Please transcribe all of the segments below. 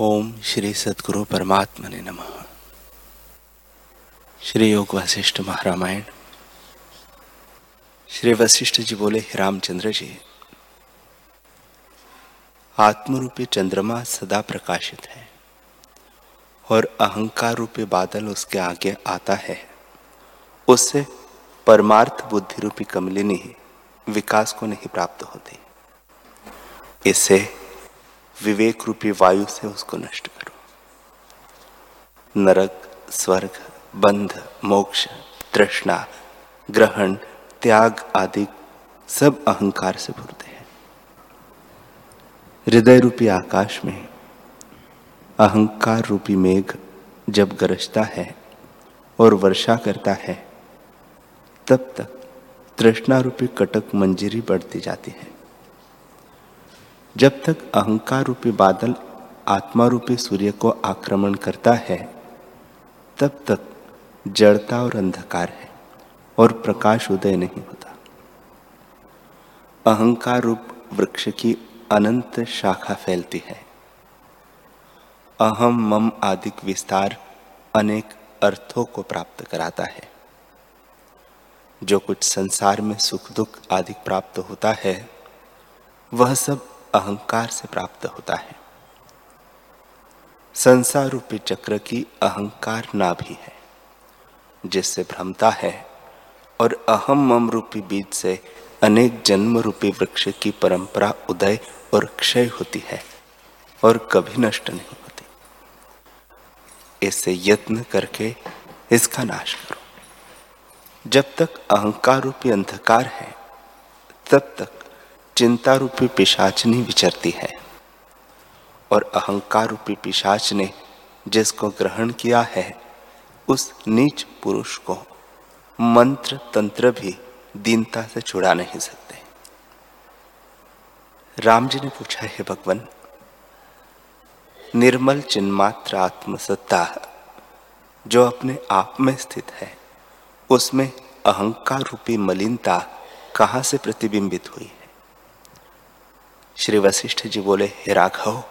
ओम श्री सदगुरु परमात्मा ने नमः। श्री योग वशिष्ठ महारामायण। श्री वशिष्ठ जी बोले रामचंद्र जी, आत्मरूपी चंद्रमा सदा प्रकाशित है और अहंकार रूपी बादल उसके आगे आता है। उससे परमार्थ बुद्धि रूपी कमलिनी विकास को नहीं प्राप्त होती। इससे विवेक रूपी वायु से उसको नष्ट करो। नरक, स्वर्ग, बंध, मोक्ष, तृष्णा, ग्रहण, त्याग आदि सब अहंकार से भरते हैं। हृदय रूपी आकाश में अहंकार रूपी मेघ जब गरजता है और वर्षा करता है, तब तक तृष्णा रूपी कटक मंजिरी बढ़ती जाती है। जब तक अहंकार रूपी बादल आत्मा रूपी सूर्य को आक्रमण करता है, तब तक जड़ता और अंधकार है और प्रकाश उदय नहीं होता। अहंकार रूप वृक्ष की अनंत शाखा फैलती है। अहम, मम आदि विस्तार अनेक अर्थों को प्राप्त कराता है। जो कुछ संसार में सुख दुख आदि प्राप्त होता है, वह सब अहंकार से प्राप्त होता है। संसार रूपी चक्र की अहंकार नाभि है जिससे भ्रमता है और अहम मम रूपी बीज से अनेक जन्म रूपी वृक्ष की परंपरा उदय और क्षय होती है और कभी नष्ट नहीं होती। इससे यत्न करके इसका नाश करो। जब तक अहंकार रूपी अंधकार है, तब तक चिंता रूपी पिशाचनी विचरती है। और अहंकार रूपी पिशाच ने जिसको ग्रहण किया है, उस नीच पुरुष को मंत्र तंत्र भी दीनता से छुड़ा नहीं सकते। राम जी ने पूछा, है भगवान, निर्मल चिन्मात्र आत्मसत्ता जो अपने आप में स्थित है, उसमें अहंकार रूपी मलिनता कहाँ से प्रतिबिंबित हुई? श्री वशिष्ठ जी बोले, हे राघव,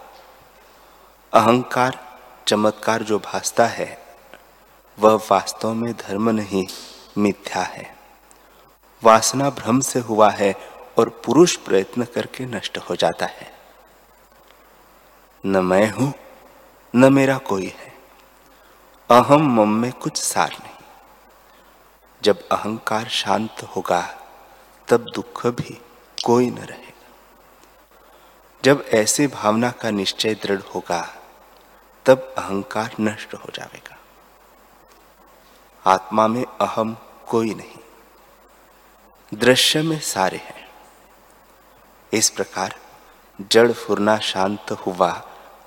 अहंकार, चमत्कार जो भासता है, वह वास्तव में धर्म नहीं, मिथ्या है। वासना भ्रम से हुआ है और पुरुष प्रयत्न करके नष्ट हो जाता है। न मैं हूँ, न मेरा कोई है। अहम मम में कुछ सार नहीं। जब अहंकार शांत होगा, तब दुख भी कोई न रहे। जब ऐसी भावना का निश्चय दृढ़ होगा, तब अहंकार नष्ट हो जाएगा। आत्मा में अहम कोई नहीं। दृश्य में सारे हैं। इस प्रकार जड़ फुरना शांत हुआ,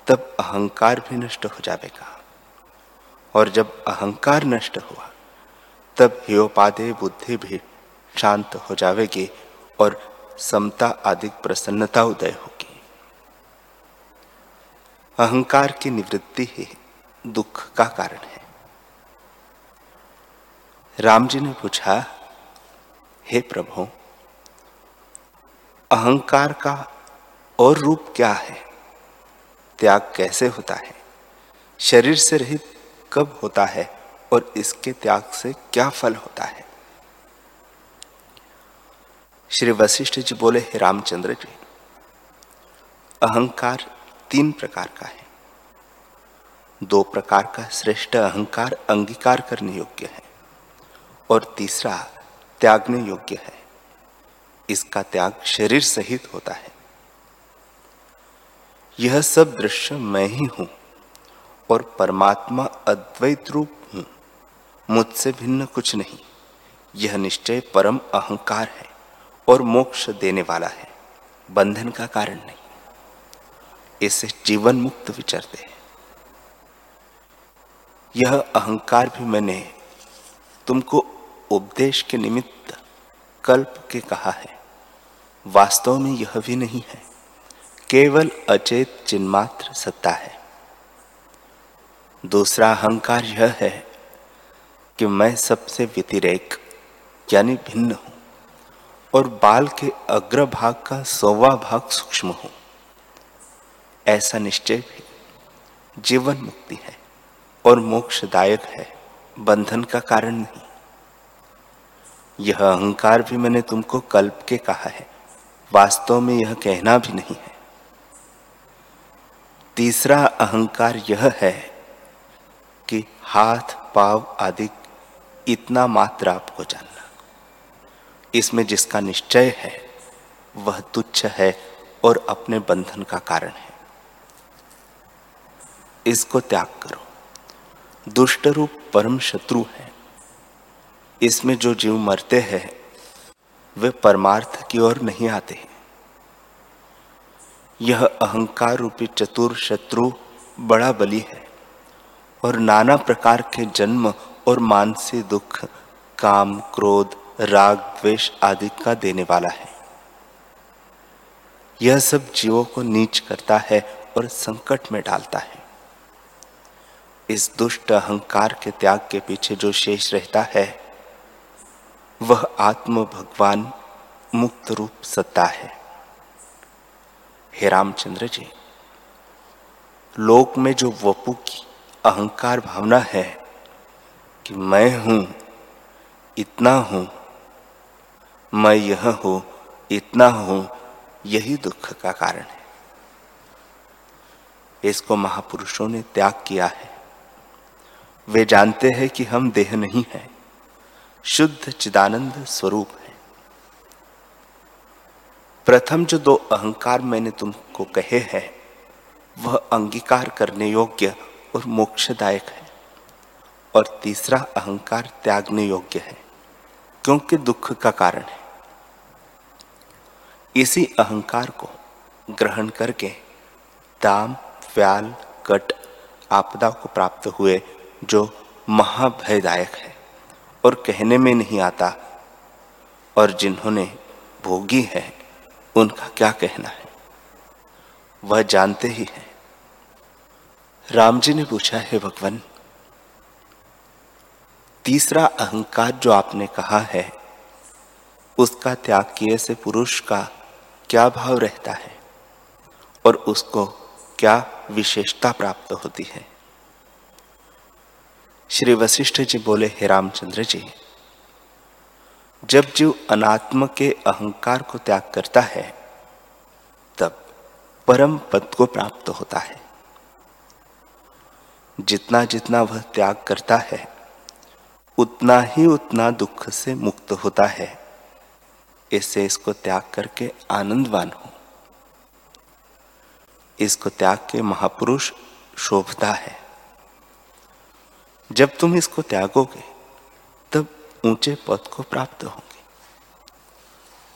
तब अहंकार भी नष्ट हो जाएगा। और जब अहंकार नष्ट हुआ, तब हेयोपादे बुद्धि भी शांत हो जाएगी और समता आदि प्रसन्नता उदय होगी। अहंकार की निवृत्ति ही दुख का कारण है। राम जी ने पूछा, हे प्रभु, अहंकार का और रूप क्या है? त्याग कैसे होता है? शरीर से रहित कब होता है और इसके त्याग से क्या फल होता है? श्री वशिष्ठ जी बोले, हे रामचंद्र जी, अहंकार तीन प्रकार का है। दो प्रकार का श्रेष्ठ अहंकार अंगीकार करने योग्य है और तीसरा त्यागने योग्य है। इसका त्याग शरीर सहित होता है। यह सब दृश्य मैं ही हूँ और परमात्मा अद्वैत रूप हूँ, मुझसे भिन्न कुछ नहीं। यह निश्चय परम अहंकार है और मोक्ष देने वाला है, बंधन का कारण नहीं। इससे जीवन मुक्त विचरते हैं यह अहंकार भी मैंने तुमको उपदेश के निमित्त कल्प के कहा है। वास्तव में यह भी नहीं है। केवल अचेत चिन्मात्र सत्ता है। दूसरा अहंकार यह है कि मैं सबसे व्यतिरेक, यानी भिन्न हूँ, और बाल के अग्रभाग का सौवा भाग सूक्ष्म हूँ। ऐसा निश्चय भी जीवन मुक्ति है और मोक्षदायक है, बंधन का कारण नहीं। यह अहंकार भी मैंने तुमको कल्प के कहा है, वास्तव में यह कहना भी नहीं है। तीसरा अहंकार यह है कि हाथ, पाव आदि इतना मात्र आपको जानना। इसमें जिसका निश्चय है, वह तुच्छ है और अपने बंधन का कारण है। इसको त्याग करो। दुष्ट रूप परम शत्रु है। इसमें जो जीव मरते हैं, वे परमार्थ की ओर नहीं आते यह अहंकार रूपी चतुर शत्रु बड़ा बली है और नाना प्रकार के जन्म और मानसिक दुख, काम, क्रोध, राग, द्वेष आदि का देने वाला है। यह सब जीवों को नीच करता है और संकट में डालता है। इस दुष्ट अहंकार के त्याग के पीछे जो शेष रहता है, वह आत्म भगवान मुक्त रूप सत्ता है। हे रामचंद्र जी, लोक में जो वपु की अहंकार भावना है कि मैं हूँ, इतना हूँ, मैं यह हूँ, इतना हूँ, यही दुख का कारण है। इसको महापुरुषों ने त्याग किया है। वे जानते हैं कि हम देह नहीं है। शुद्ध चिदानंद स्वरूप है। प्रथम जो दो अहंकार मैंने तुमको कहे हैं, वह अंगीकार करने योग्य और मोक्षदायक है, और तीसरा अहंकार त्यागने योग्य है, क्योंकि दुख का कारण है। इसी अहंकार को ग्रहण करके दाम, व्याल, कट, आपदा को प्राप्त हुए जो महाभयदायक है और कहने में नहीं आता और जिन्होंने भोगी है, उनका क्या कहना है? वह जानते ही है। राम जी ने पूछा, है भगवान, तीसरा अहंकार जो आपने कहा है, उसका त्याग किए से पुरुष का क्या भाव रहता है? और उसको क्या विशेषता प्राप्त होती है? श्री वशिष्ठ जी बोले, हे रामचंद्र जी, जब जीव अनात्म के अहंकार को त्याग करता है, तब परम पद को प्राप्त होता है। जितना जितना वह त्याग करता है, उतना ही उतना दुख से मुक्त होता है। इससे इसको त्याग करके आनंदवान हो। इसको त्याग के महापुरुष शोभता है। जब तुम इसको त्यागोगे, तब ऊँचे पद को प्राप्त होंगे।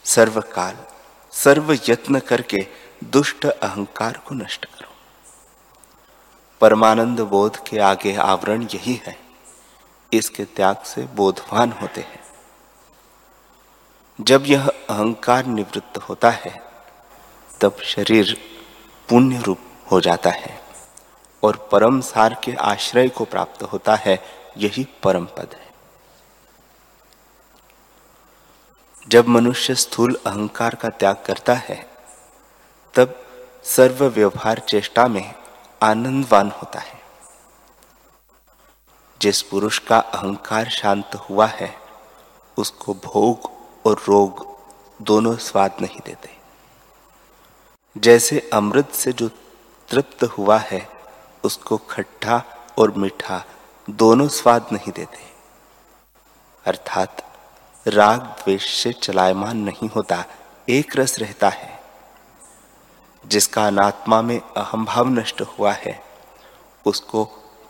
सर्वकाल सर्व यत्न करके दुष्ट अहंकार को नष्ट करो। परमानंद बोध के आगे आवरण यही है। इसके त्याग से बोधवान होते हैं। जब यह अहंकार निवृत्त होता है, तब शरीर पुण्य रूप हो जाता है। और परम सार के आश्रय को प्राप्त होता है, यही परम पद है। जब मनुष्य स्थूल अहंकार का त्याग करता है, तब सर्व व्यवहार चेष्टा में आनंदवान होता है। जिस पुरुष का अहंकार शांत हुआ है, उसको भोग और रोग दोनों स्वाद नहीं देते। जैसे अमृत से जो तृप्त हुआ है उसको खट्टा और मीठा दोनों स्वाद नहीं देते। अर्थात राग द्वेष से चलायमान नहीं होता, एक रस रहता है, जिसका अनात्मा में अहम भाव नष्ट हुआ है, उसको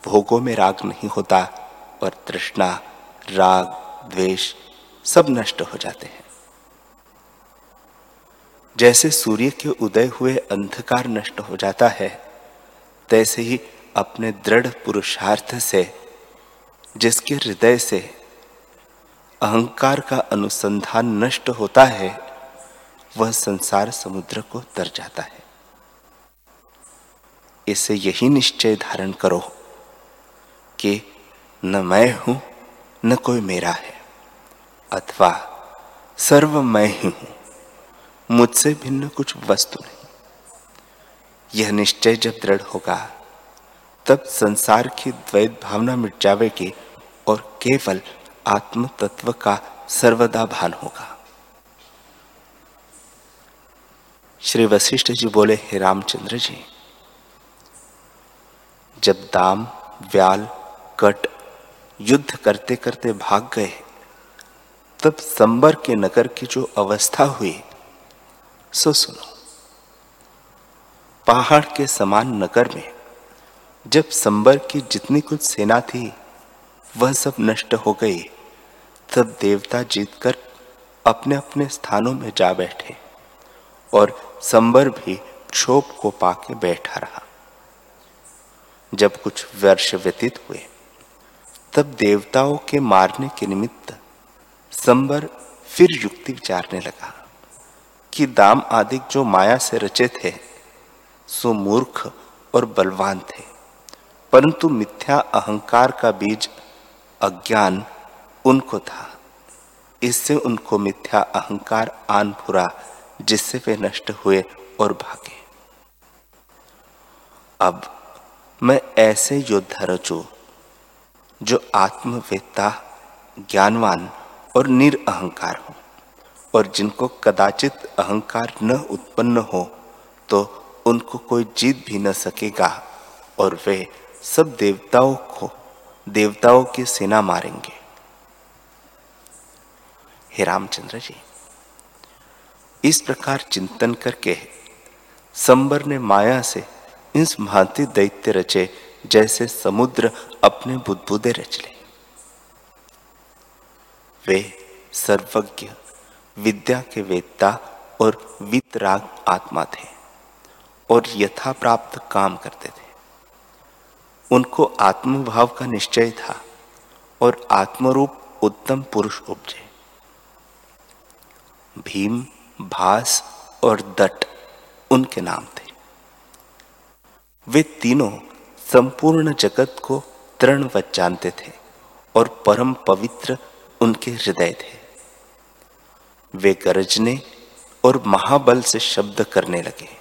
भोगों में राग नहीं होता और तृष्णा, राग, द्वेष सब नष्ट हो जाते हैं। जैसे सूर्य के उदय हुए अंधकार नष्ट हो जाता है तैसे ही अपने दृढ़ पुरुषार्थ से, जिसके हृदय से अहंकार का अनुसंधान नष्ट होता है, वह संसार समुद्र को तर जाता है। इसे यही निश्चय धारण करो कि न मैं हूँ, न कोई मेरा है, अथवा सर्व मैं ही हूँ, मुझसे भिन्न कुछ वस्तु नहीं। यह निश्चय जब दृढ़ होगा, तब संसार की द्वैत भावना मिट जाएगी और केवल आत्म तत्व का सर्वदा भान होगा। श्री वशिष्ठ जी बोले, हे रामचंद्र जी, जब दाम, व्याल, कट, युद्ध करते करते भाग गए, तब संबर के नगर की जो अवस्था हुई, सो सुनो। पहाड़ के समान नगर में जब संबर की जितनी कुछ सेना थी, वह सब नष्ट हो गई, तब देवता जीतकर अपने अपने स्थानों में जा बैठे और संबर भी क्षोभ को पाके बैठा रहा। जब कुछ वर्ष व्यतीत हुए, तब देवताओं के मारने के निमित्त संबर फिर युक्ति विचारने लगा कि दाम आदि जो माया से रचे थे सो मूर्ख और बलवान थे। परंतु मिथ्या अहंकार का बीज अज्ञान उनको था। इससे उनको मिथ्या अहंकार आन फुरा, जिससे वे नष्ट हुए और भागे। अब मैं ऐसे योद्धा रचू, जो आत्मवेत्ता, ज्ञानवान और निरअहकार हो, और जिनको कदाचित अहंकार न उत्पन्न हो तो उनको कोई जीत भी न सकेगा और वे सब देवताओं को, देवताओं की सेना मारेंगे। हे रामचंद्र जी, इस प्रकार चिंतन करके संबर ने माया से इस भांति दैत्य रचे जैसे समुद्र अपने बुद्धबुदे रच ले। वे सर्वज्ञ, विद्या के वेदता और वितराग आत्मा थे। और यथा प्राप्त काम करते थे। उनको आत्मभाव का निश्चय था और आत्मरूप उत्तम पुरुष उपजे। भीम, भास और दट उनके नाम थे। वे तीनों संपूर्ण जगत को तृणवत जानते थे और परम पवित्र उनके हृदय थे। वे गरजने और महाबल से शब्द करने लगे।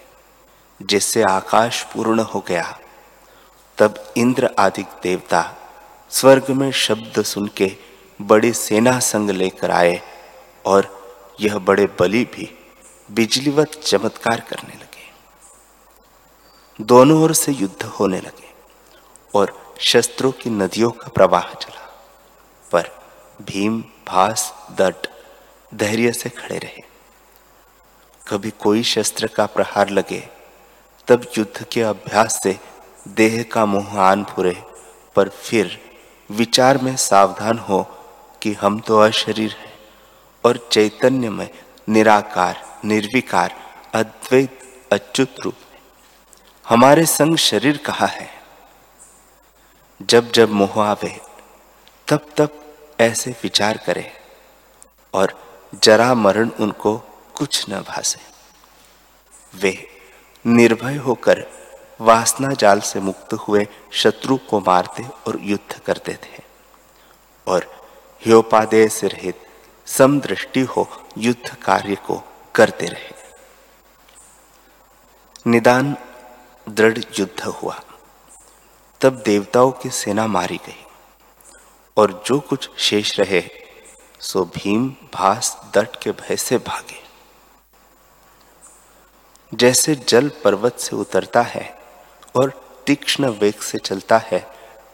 जिससे आकाश पूर्ण हो गया। तब इंद्र आदि देवता स्वर्ग में शब्द सुन के बड़ी सेना संग लेकर आए और यह बड़े बलि भी बिजलीवत चमत्कार करने लगे। दोनों ओर से युद्ध होने लगे और शस्त्रों की नदियों का प्रवाह चला। पर भीम, भास दट धैर्य से खड़े रहे। कभी कोई शस्त्र का प्रहार लगे तब युद्ध के अभ्यास से देह का मोह आन फुरे, पर फिर विचार में सावधान हो कि हम तो अशरीर हैं और चैतन्य में निराकार, निर्विकार, अद्वैत, अच्युत रूप हमारे संग शरीर कहा है? जब जब मोह आवे, तब तब ऐसे विचार करे और जरा मरण उनको कुछ न भासे। वे निर्भय होकर वासना जाल से मुक्त हुए शत्रु को मारते और युद्ध करते थे। और ह्योपादेय से रहित समदृष्टि हो युद्ध कार्य को करते रहे। निदान दृढ़ युद्ध हुआ। तब देवताओं की सेना मारी गई। और जो कुछ शेष रहे, सो भीम भास दट के भय से भागे। जैसे जल पर्वत से उतरता है और तीक्ष्ण वेग से चलता है,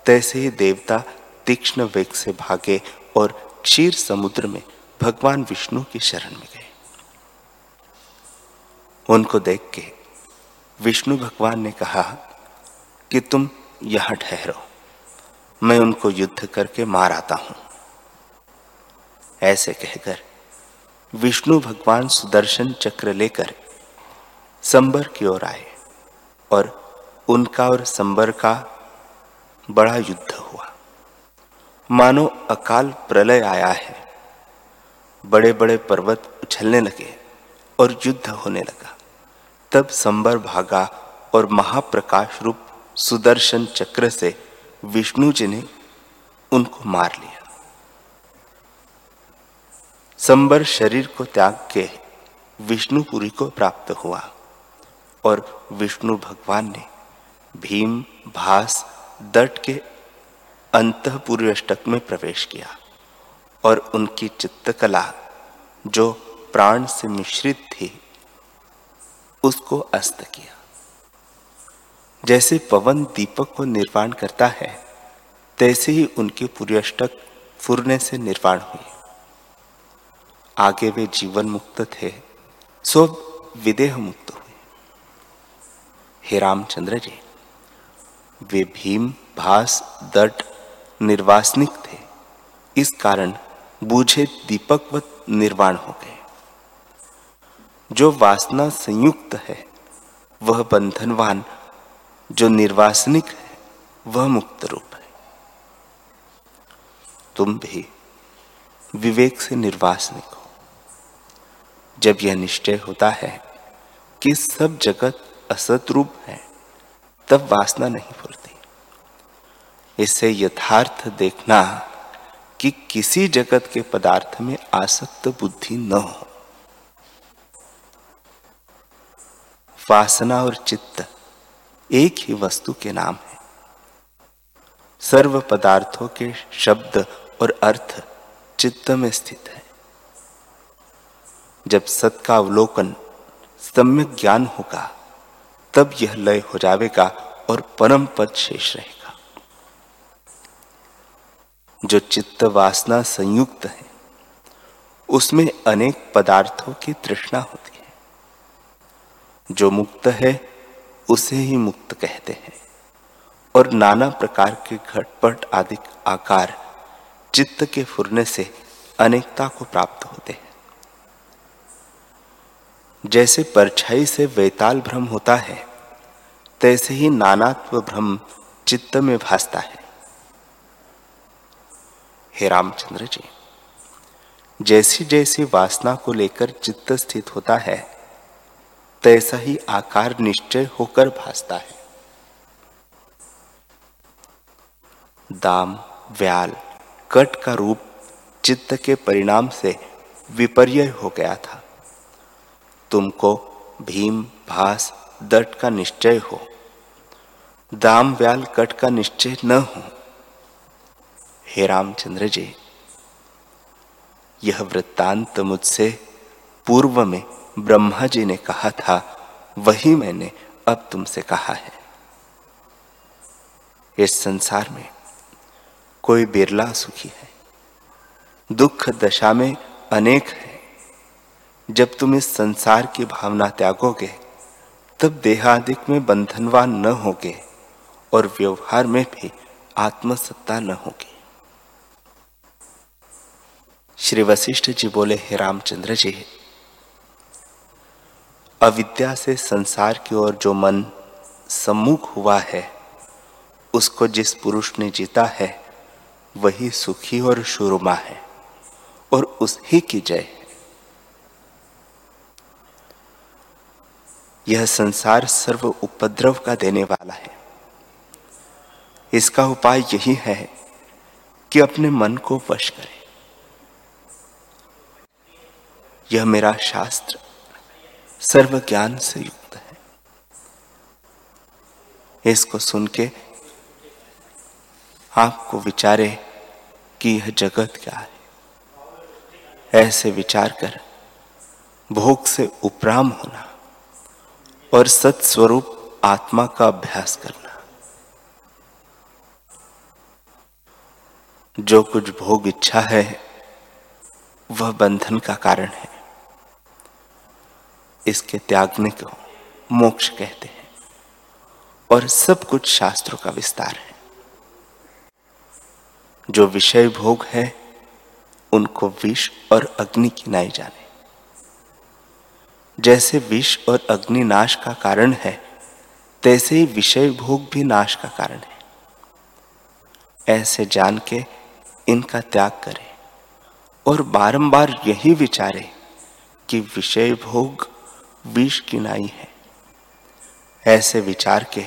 तैसे ही देवता तीक्ष्ण वेग से भागे और क्षीर समुद्र में भगवान विष्णु की शरण में गए। उनको देख के विष्णु भगवान ने कहा कि तुम यहाँ ठहरो, मैं उनको युद्ध करके मार आता हूँ। ऐसे कहकर विष्णु भगवान सुदर्शन चक्र लेकर संबर की ओर आए और उनका और संबर का बड़ा युद्ध हुआ। मानो अकाल प्रलय आया है। बड़े बड़े पर्वत उछलने लगे और युद्ध होने लगा। तब संबर भागा और महाप्रकाश रूप सुदर्शन चक्र से विष्णु जी ने उनको मार लिया। संबर शरीर को त्याग के विष्णुपुरी को प्राप्त हुआ। और विष्णु भगवान ने भीम, भास, दट के अंतपूर्वष्टक में प्रवेश किया और उनकी चित्तकला जो प्राण से मिश्रित थी, उसको अस्त किया। जैसे पवन दीपक को निर्वाण करता है, तैसे ही उनके पुर्यष्टक फुरने से निर्वाण हुए। आगे वे जीवन मुक्त थे सो विदेह मुक्त हे रामचंद्र जी, वे भीम, भास, दट, निर्वासनिक थे। इस कारण बूझे दीपकवत निर्वाण हो गए। जो वासना संयुक्त है, वह बंधनवान, जो निर्वासनिक है, वह मुक्त रूप है। तुम भी विवेक से निर्वासनिक हो। जब यह निश्चय होता है कि सब जगत असत रूप है, तब वासना नहीं फुरती इसे यथार्थ देखना कि किसी जगत के पदार्थ में आसक्त बुद्धि न हो। वासना और चित्त एक ही वस्तु के नाम है। सर्व पदार्थों के शब्द और अर्थ चित्त में स्थित है। जब सत का अवलोकन सम्यक ज्ञान होगा तब यह लय हो जाएगा और परम पद शेष रहेगा। जो चित्त वासना संयुक्त है, उसमें अनेक पदार्थों की तृष्णा होती है। जो मुक्त है, उसे ही मुक्त कहते हैं। और नाना प्रकार के घटपट आदि आकार चित्त के फुरने से अनेकता को प्राप्त होते हैं। जैसे परछाई से वैताल भ्रम होता है, तैसे ही नानात्व भ्रम चित्त में भासता है। हे रामचंद्र जी जैसी जैसी वासना को लेकर चित्त स्थित होता है, तैसा ही आकार निश्चय होकर भासता है। दाम, व्याल, कट का रूप चित्त के परिणाम से विपर्य हो गया था। तुमको भीम, भास, दट का निश्चय हो। दाम, व्याल, कट का निश्चय न हो। हे रामचंद्र जी, यह वृत्तांत मुझसे पूर्व में ब्रह्मा जी ने कहा था, वही मैंने अब तुमसे कहा है। इस संसार में कोई बिरला सुखी है। दुख दशा में अनेक है। जब तुम इस संसार की भावना त्यागोगे, तब देहादिक में बंधनवान न होगे और व्यवहार में भी आत्मसत्ता न होगी। श्री वशिष्ठ जी बोले, हे रामचंद्र जी, अविद्या से संसार की ओर जो मन सम्मुख हुआ है, उसको जिस पुरुष ने जीता है, वही सुखी और शुरुमा है और उसी की जय। है यह संसार सर्व उपद्रव का देने वाला है। इसका उपाय यही है कि अपने मन को वश करें। यह मेरा शास्त्र सर्व ज्ञान से युक्त है। इसको सुन के आपको विचारे कि यह जगत क्या है। ऐसे विचार कर भोग से उपराम होना और सत्स्वरूप आत्मा का अभ्यास करना। जो कुछ भोग इच्छा है, वह बंधन का कारण है। इसके त्यागने को मोक्ष कहते हैं। और सब कुछ शास्त्रों का विस्तार है। जो विषय भोग है, उनको विष और अग्नि की नाई जाने। जैसे विष और अग्नि नाश का कारण है, तैसे ही विषय भोग भी नाश का कारण है। ऐसे जान के इनका त्याग करें और बारंबार यही विचारे कि विषय भोग विष की नाई है। ऐसे विचार के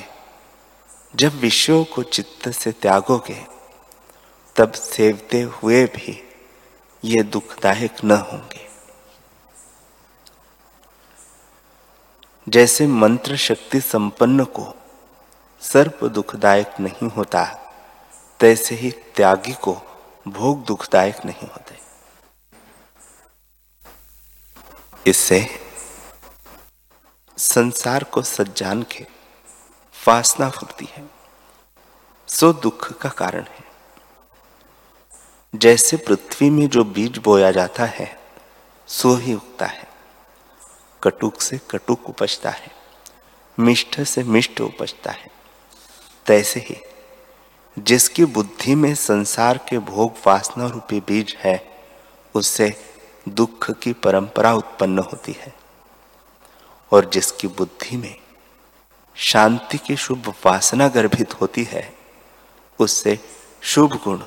जब विषयों को चित्त से त्यागोगे, तब सेवते हुए भी ये दुखदायक न होंगे। जैसे मंत्र शक्ति संपन्न को सर्प दुखदायक नहीं होता, तैसे ही त्यागी को भोग दुखदायक नहीं होते। इससे संसार को सज्जान के वासना फुरती है। सो दुख का कारण है। जैसे पृथ्वी में जो बीज बोया जाता है, सो ही उगता है। कटुक से कटुक उपजता है मिष्ट से मिष्ट उपजता है। तैसे ही जिसकी बुद्धि में संसार के भोग वासना रूपी बीज है, उससे दुख की परंपरा उत्पन्न होती है। और जिसकी बुद्धि में शांति की शुभ वासना गर्भित होती है, उससे शुभ गुण,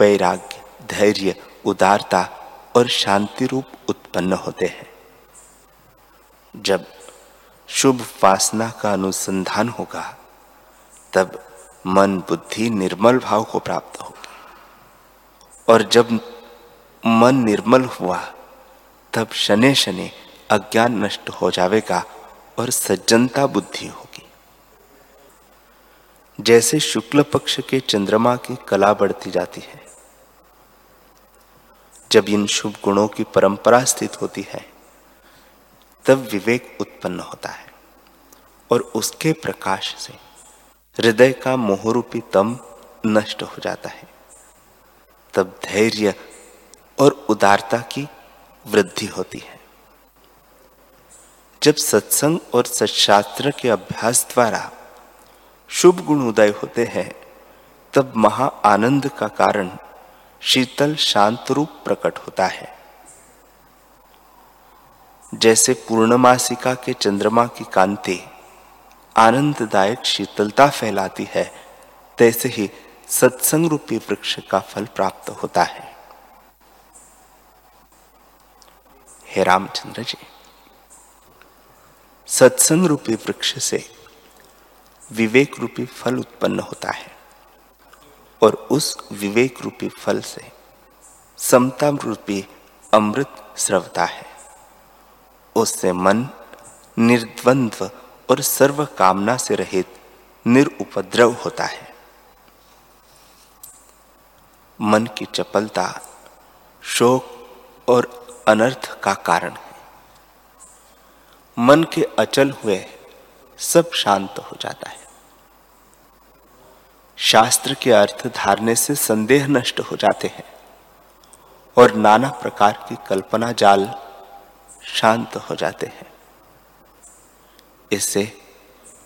वैराग्य, धैर्य, उदारता और शांति रूप उत्पन्न होते हैं। जब शुभ वासना का अनुसंधान होगा, तब मन बुद्धि निर्मल भाव को प्राप्त होगी। और जब मन निर्मल हुआ, तब शने शने अज्ञान नष्ट हो जाएगा और सज्जनता बुद्धि होगी। जैसे शुक्ल पक्ष के चंद्रमा की कला बढ़ती जाती है, जब इन शुभ गुणों की परंपरा स्थित होती है तब विवेक उत्पन्न होता है और उसके प्रकाश से हृदय का मोहरूपी तम नष्ट हो जाता है। तब धैर्य और उदारता की वृद्धि होती है। जब सत्संग और सत्शास्त्र के अभ्यास द्वारा शुभ गुण उदय होते हैं, तब महा आनंद का कारण शीतल शांत रूप प्रकट होता है। जैसे पूर्णमासिका के चंद्रमा की कांति आनंददायक शीतलता फैलाती है, तैसे ही सत्संग रूपी वृक्ष का फल प्राप्त होता है। हे रामचंद्र जी सत्संग रूपी वृक्ष से विवेक रूपी फल उत्पन्न होता है और उस विवेक रूपी फल से समता रूपी अमृत स्रवता है। उससे मन निर्द्वंद्व और सर्व कामना से रहित निरुपद्रव होता है। मन की चपलता शोक और अनर्थ का कारण है। मन के अचल हुए सब शांत हो जाता है। शास्त्र के अर्थ धारने से संदेह नष्ट हो जाते हैं और नाना प्रकार की कल्पना जाल शांत हो जाते हैं। इससे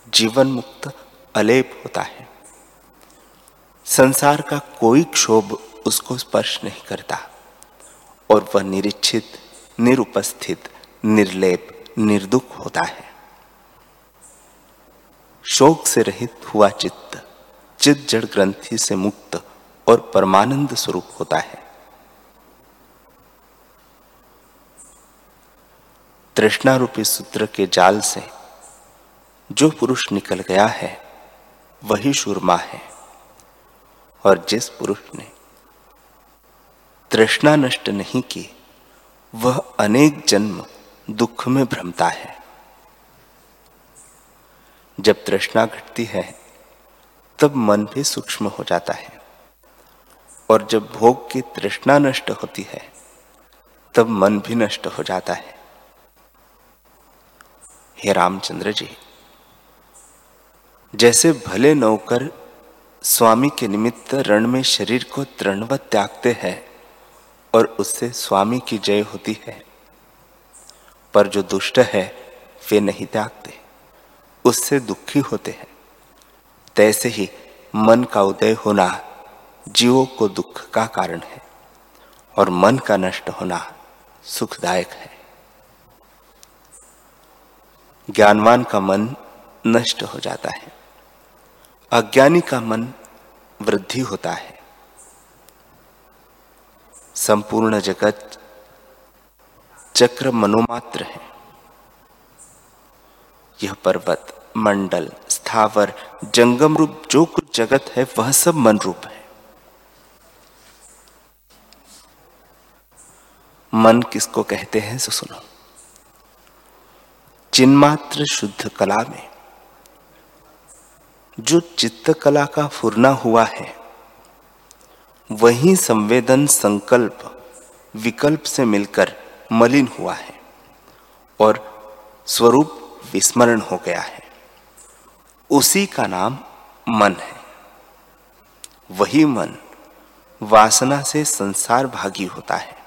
जीवन मुक्त अलेप होता है। संसार का कोई क्षोभ उसको स्पर्श नहीं करता और वह निरीक्षित, निरुपस्थित, निर्लेप, निर्दुख होता है। शोक से रहित हुआ चित्त चित जड़ ग्रंथि से मुक्त और परमानंद स्वरूप होता है। तृष्णा रूपी सूत्र के जाल से जो पुरुष निकल गया है, वही सुरमा है। और जिस पुरुष ने तृष्णा नष्ट नहीं की, वह अनेक जन्म दुख में भ्रमता है। जब तृष्णा घटती है, तब मन भी सूक्ष्म हो जाता है। और जब भोग की तृष्णा नष्ट होती है, तब मन भी नष्ट हो जाता है। हे रामचंद्र जी, जैसे भले नौकर स्वामी के निमित्त रण में शरीर को तृणवत त्यागते हैं और उससे स्वामी की जय होती है, पर जो दुष्ट है, वे नहीं त्यागते। उससे दुखी होते हैं। तैसे ही मन का उदय होना जीवों को दुख का कारण है और मन का नष्ट होना सुखदायक है। ज्ञानवान का मन नष्ट हो जाता है। अज्ञानी का मन वृद्धि होता है। संपूर्ण जगत चक्र मनोमात्र है। यह पर्वत, मंडल, स्थावर, जंगम रूप जो कुछ जगत है, वह सब मन रूप है। मन किसको कहते हैं, सो सुनो। चिन्मात्र शुद्ध कला में। जो चित्त कला का फुरना हुआ है, वही संवेदन संकल्प विकल्प से मिलकर मलिन हुआ है और स्वरूप विस्मरण हो गया है। उसी का नाम मन है। वही मन वासना से संसार भागी होता है।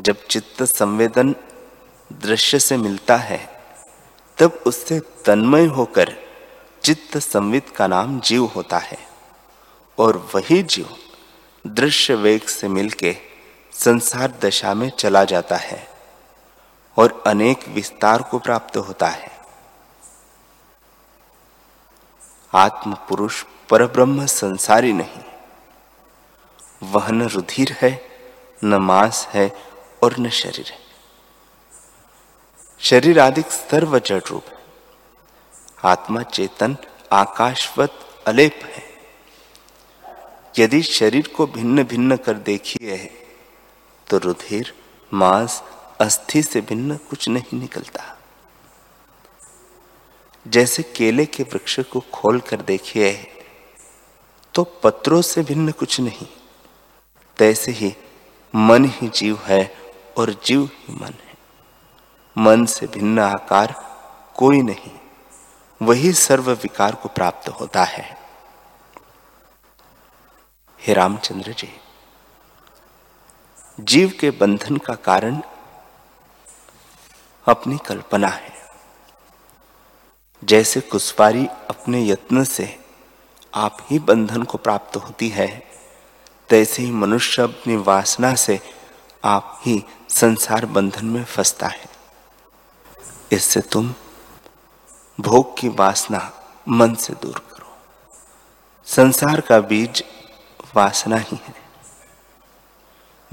जब चित्त संवेदन दृश्य से मिलता है। तब उससे तन्मय होकर चित्त संवित का नाम जीव होता है। और वही जीव दृश्य वेग से मिलके संसार दशा में चला जाता है और अनेक विस्तार को प्राप्त होता है। आत्म पुरुष पर ब्रह्म संसारी नहीं। वह न रुधिर है, न मांस है और न शरीर है। शरीर आदि सर्व जड़ रूप है। आत्मा चेतन आकाशवत, अलेप है। यदि शरीर को भिन्न भिन्न कर देखिए है तो रुधिर, मांस, अस्थि से भिन्न कुछ नहीं निकलता। जैसे केले के वृक्ष को खोल कर देखिए है तो पत्रों से भिन्न कुछ नहीं। तैसे ही मन ही जीव है और जीव ही मन है। मन से भिन्न आकार कोई नहीं। वही सर्व विकार को प्राप्त होता है। हे रामचंद्र जी, जीव के बंधन का कारण अपनी कल्पना है। जैसे कुशवारी अपने यत्न से आप ही बंधन को प्राप्त होती है, तैसे ही मनुष्य अपनी वासना से आप ही संसार बंधन में फंसता है। इससे तुम भोग की वासना मन से दूर करो। संसार का बीज वासना ही है।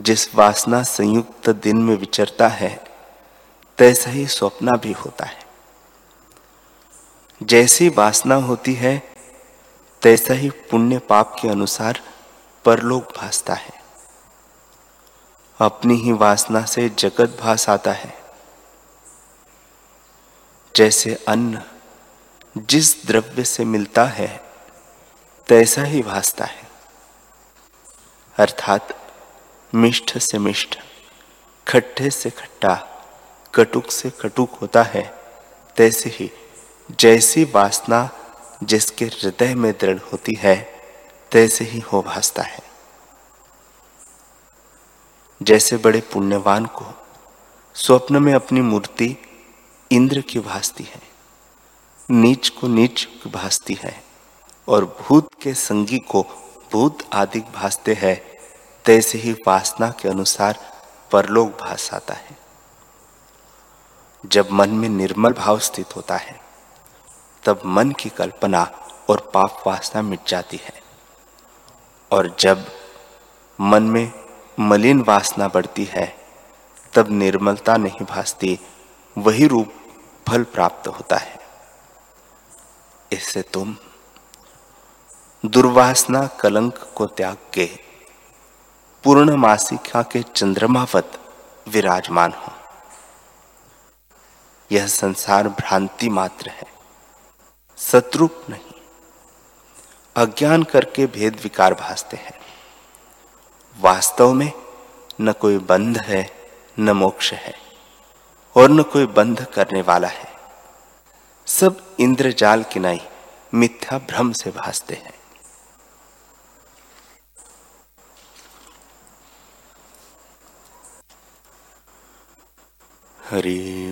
जिस वासना संयुक्त दिन में विचरता है, तैसा ही स्वप्न भी होता है। जैसी वासना होती है, तैसा ही पुण्य पाप के अनुसार परलोक भासता है। अपनी ही वासना से जगत भास आता है। जैसे अन्न जिस द्रव्य से मिलता है, तैसा ही भासता है। अर्थात मिष्ठ से मिष्ठ खट्टे से खट्टा, कटुक से कटुक होता है, तैसे ही जैसी वासना जिसके हृदय में दृढ़ होती है, तैसे ही हो भासता है। जैसे बड़े पुण्यवान को स्वप्न में अपनी मूर्ति इंद्र की भासती है, नीच को नीच की भासती है, और भूत के संगी को भूत आदि भासते हैं, तैसे ही वासना के अनुसार परलोक भास आता है। जब मन में निर्मल भाव स्थित होता है, तब मन की कल्पना और पाप वासना मिट जाती है, और जब मन में मलिन वासना बढ़ती है, तब निर्मलता नहीं भासती वही रूप फल प्राप्त होता है। इससे तुम दुर्वासना कलंक को त्याग के पूर्ण मासिका के चंद्रमावत विराजमान हो। यह संसार भ्रांति मात्र है, सतरूप नहीं। अज्ञान करके भेद विकार भासते हैं। वास्तव में न कोई बंध है, न मोक्ष है। और न कोई बंध करने वाला है। सब इंद्रजाल किनाई मिथ्या भ्रम से भासते हैं। हरि